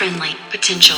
friendly potential.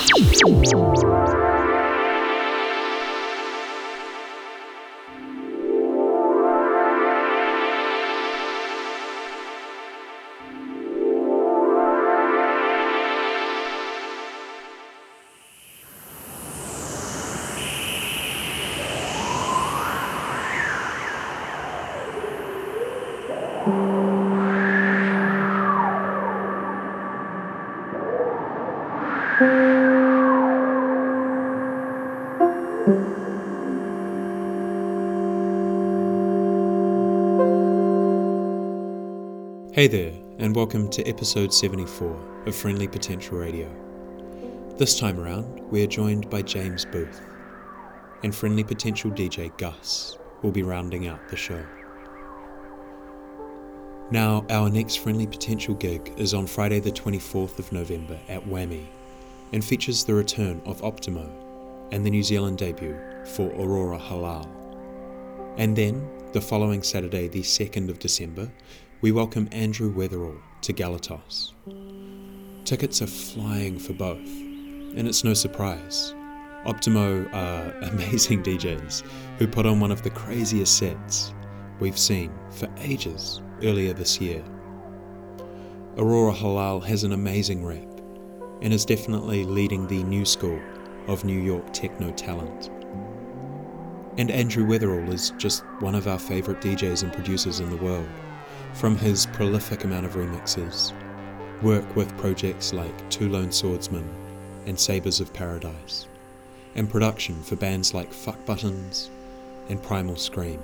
Hey there, and welcome to episode 74 of Friendly Potential Radio. This time around, we are joined by James Booth, and Friendly Potential DJ Gus will be rounding out the show. Now, our next Friendly Potential gig is on Friday, the 24th of November at Whammy, and features the return of Optimo and the New Zealand debut for Aurora Halal. And then, the following Saturday, the 2nd of December, we welcome Andrew Weatherall to Galatos. Tickets are flying for both, and it's no surprise. Optimo are amazing DJs who put on one of the craziest sets we've seen for ages earlier this year. Aurora Halal has an amazing rep and is definitely leading the new school of New York techno talent. And Andrew Weatherall is just one of our favourite DJs and producers in the world from his prolific amount of remixes, work with projects like Two Lone Swordsmen and Sabres of Paradise, and production for bands like Fuck Buttons and Primal Scream.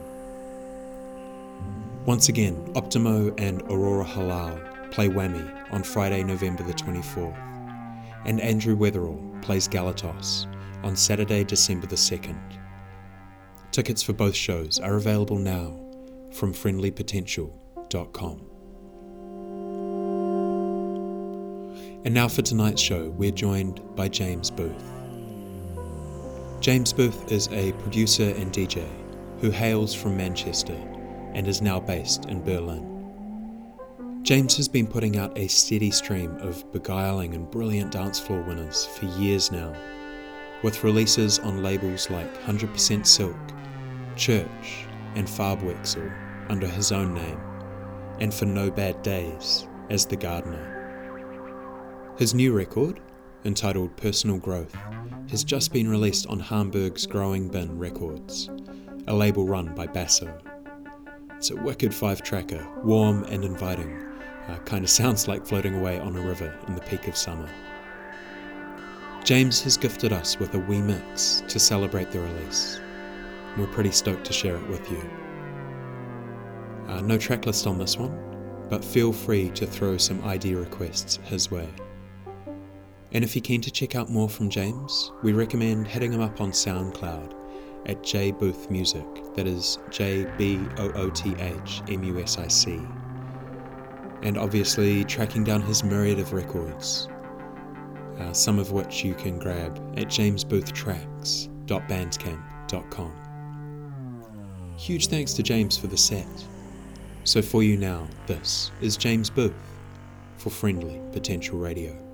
Once again, Optimo and Aurora Halal play Whammy on Friday, November the 24th, and Andrew Weatherall plays Galatos on Saturday, December the 2nd. Tickets for both shows are available now from Friendly Potential and now for tonight's show, we're joined by James Booth. James Booth is a producer and DJ who hails from Manchester and is now based in Berlin. James has been putting out a steady stream of beguiling and brilliant dance floor winners for years now, with releases on labels like 100% Silk, Church, and Farbwechsel under his own name and for No Bad Days as the gardener. His new record, entitled Personal Growth, has just been released on Hamburg's Growing Bin Records, a label run by Basso. It's a wicked five tracker, warm and inviting. Uh, kind of sounds like floating away on a river in the peak of summer. James has gifted us with a wee mix to celebrate the release. We're pretty stoked to share it with you. Uh, no tracklist on this one, but feel free to throw some ID requests his way. And if you're keen to check out more from James, we recommend hitting him up on SoundCloud at J Booth Music, that is J B O O T H M U S I C. And obviously tracking down his myriad of records, uh, some of which you can grab at jamesboothtracks.bandcamp.com. Huge thanks to James for the set. So for you now, this is James Booth for Friendly Potential Radio.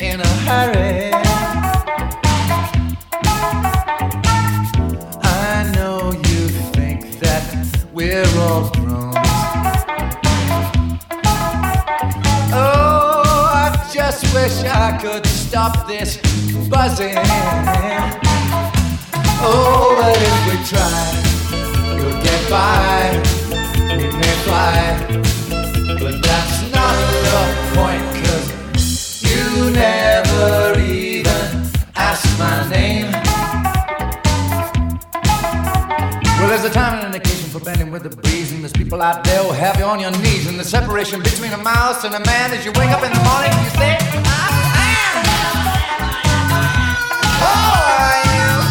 In a hurry. I know you think that we're all grown. Oh, I just wish I could stop this buzzing. Oh, but if we try, we'll get by. We may fly. But that's not the point, a time and an occasion for bending with the breeze, and there's people out there who'll have you on your knees. And the separation between a mouse and a man as you wake up in the morning, you say, I am. Oh, I am.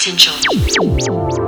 Potential.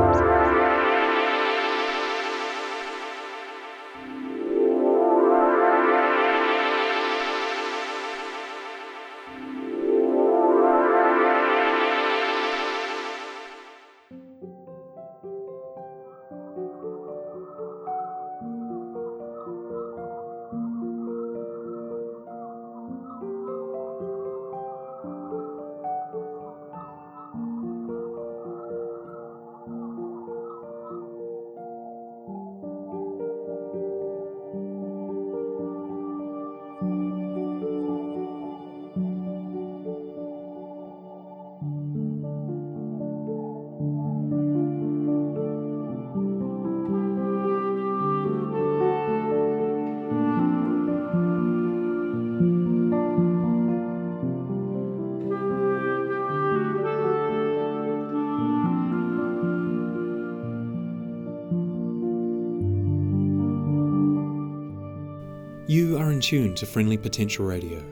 You are in tune to Friendly Potential Radio,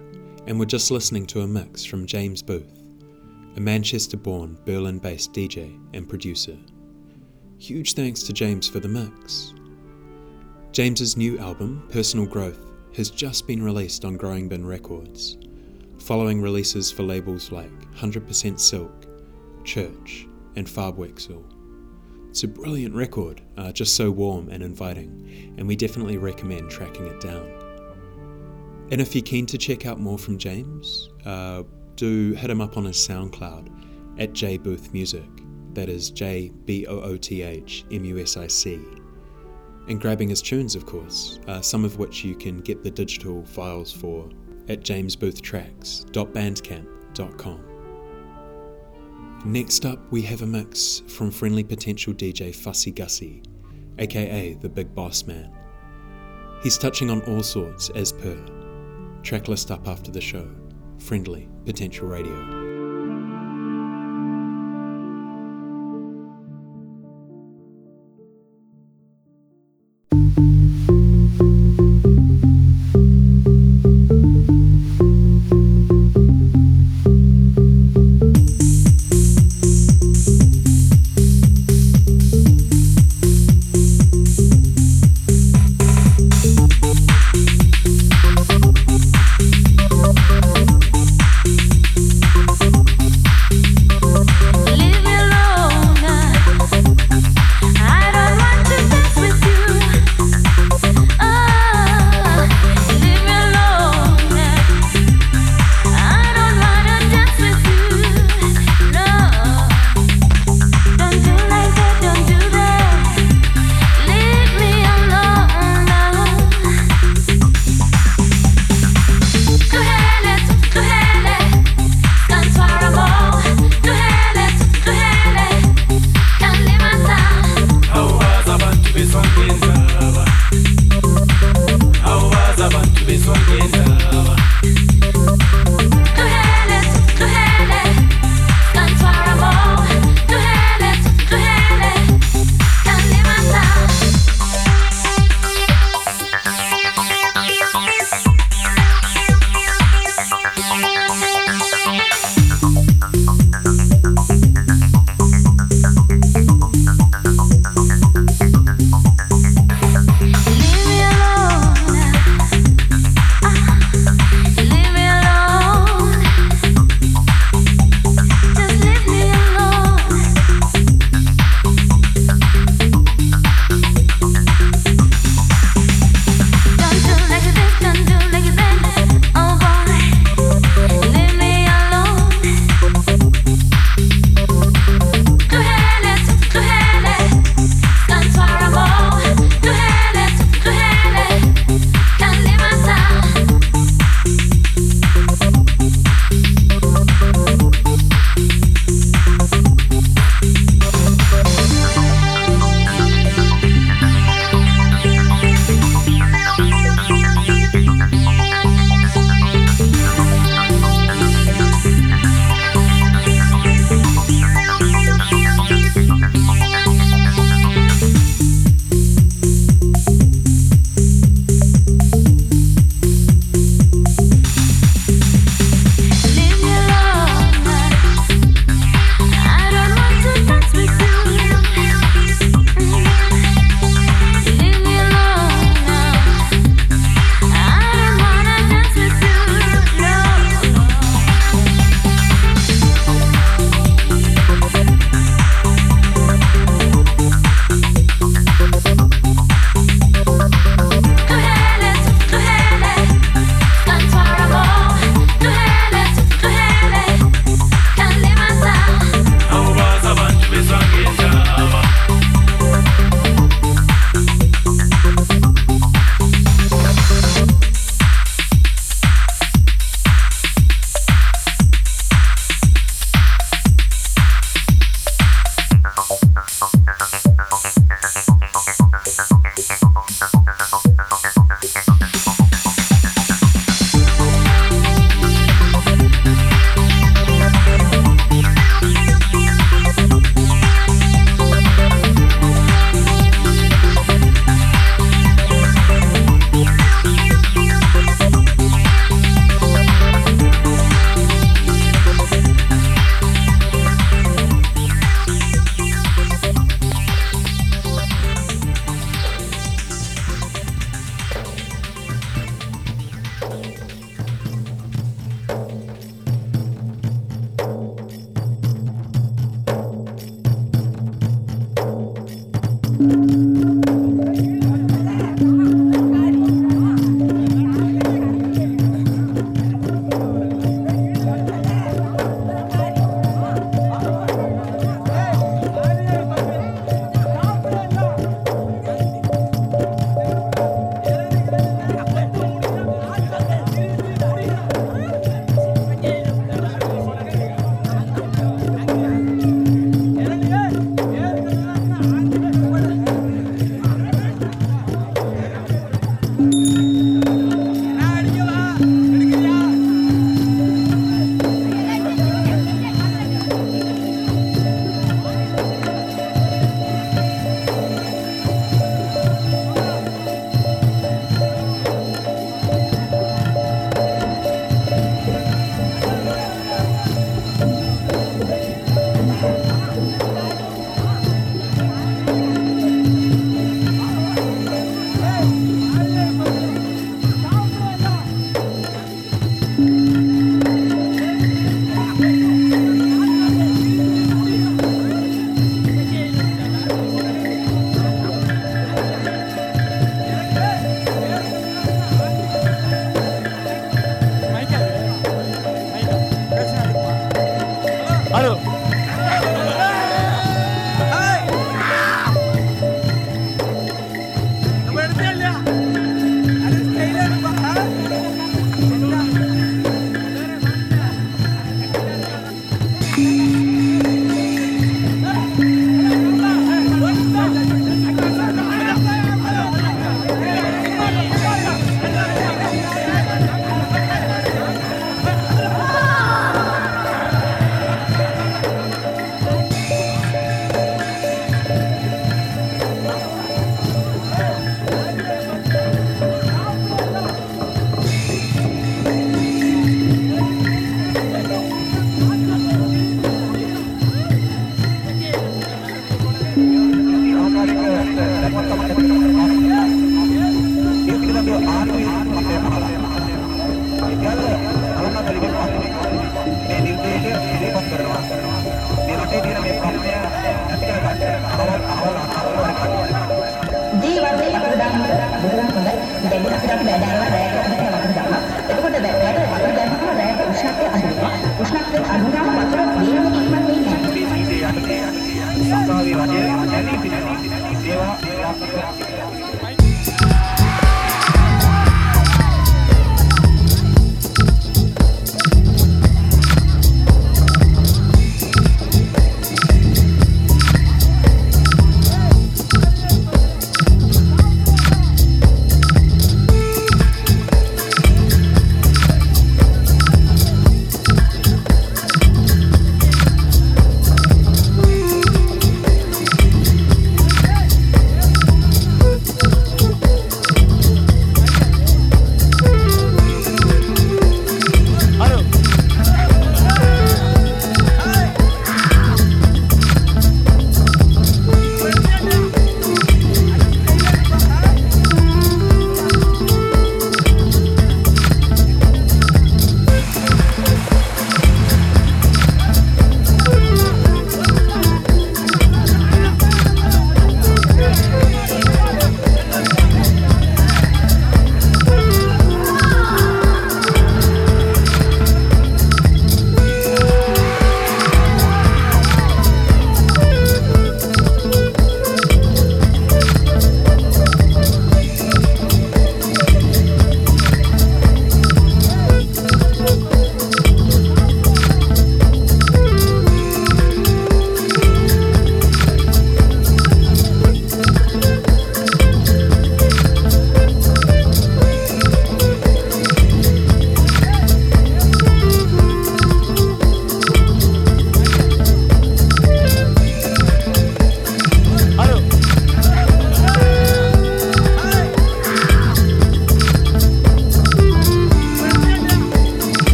and we're just listening to a mix from James Booth, a Manchester born, Berlin based DJ and producer. Huge thanks to James for the mix. James's new album, Personal Growth, has just been released on Growing Bin Records, following releases for labels like 100% Silk, Church, and Farbwechsel. It's a brilliant record, uh, just so warm and inviting, and we definitely recommend tracking it down. And if you're keen to check out more from James, uh, do hit him up on his SoundCloud at J Booth Music. That is J B O O T H M U S I C. And grabbing his tunes, of course, uh, some of which you can get the digital files for at jamesboothtracks.bandcamp.com. Next up, we have a mix from friendly potential DJ Fussy Gussie, aka the Big Boss Man. He's touching on all sorts as per. Tracklist up after the show. Friendly Potential Radio.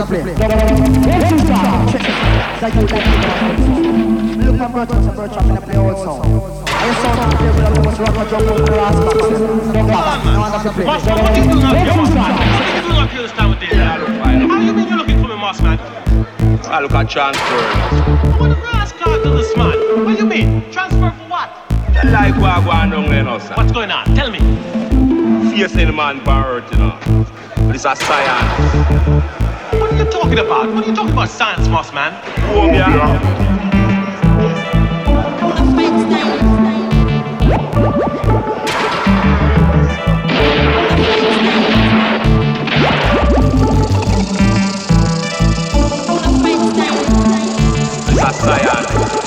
you Look at I what you you looking for man? I look at transfer. What a. What do you mean? Transfer for what? Like what going on. What's going on? Tell me. Fear man borrowed, you know. This science are you talking about? What are you talking about, science, boss man? Obia. Obia. That's science.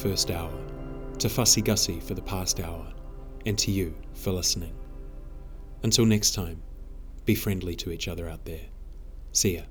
First hour, to Fussy Gussie for the past hour, and to you for listening. Until next time, be friendly to each other out there. See ya.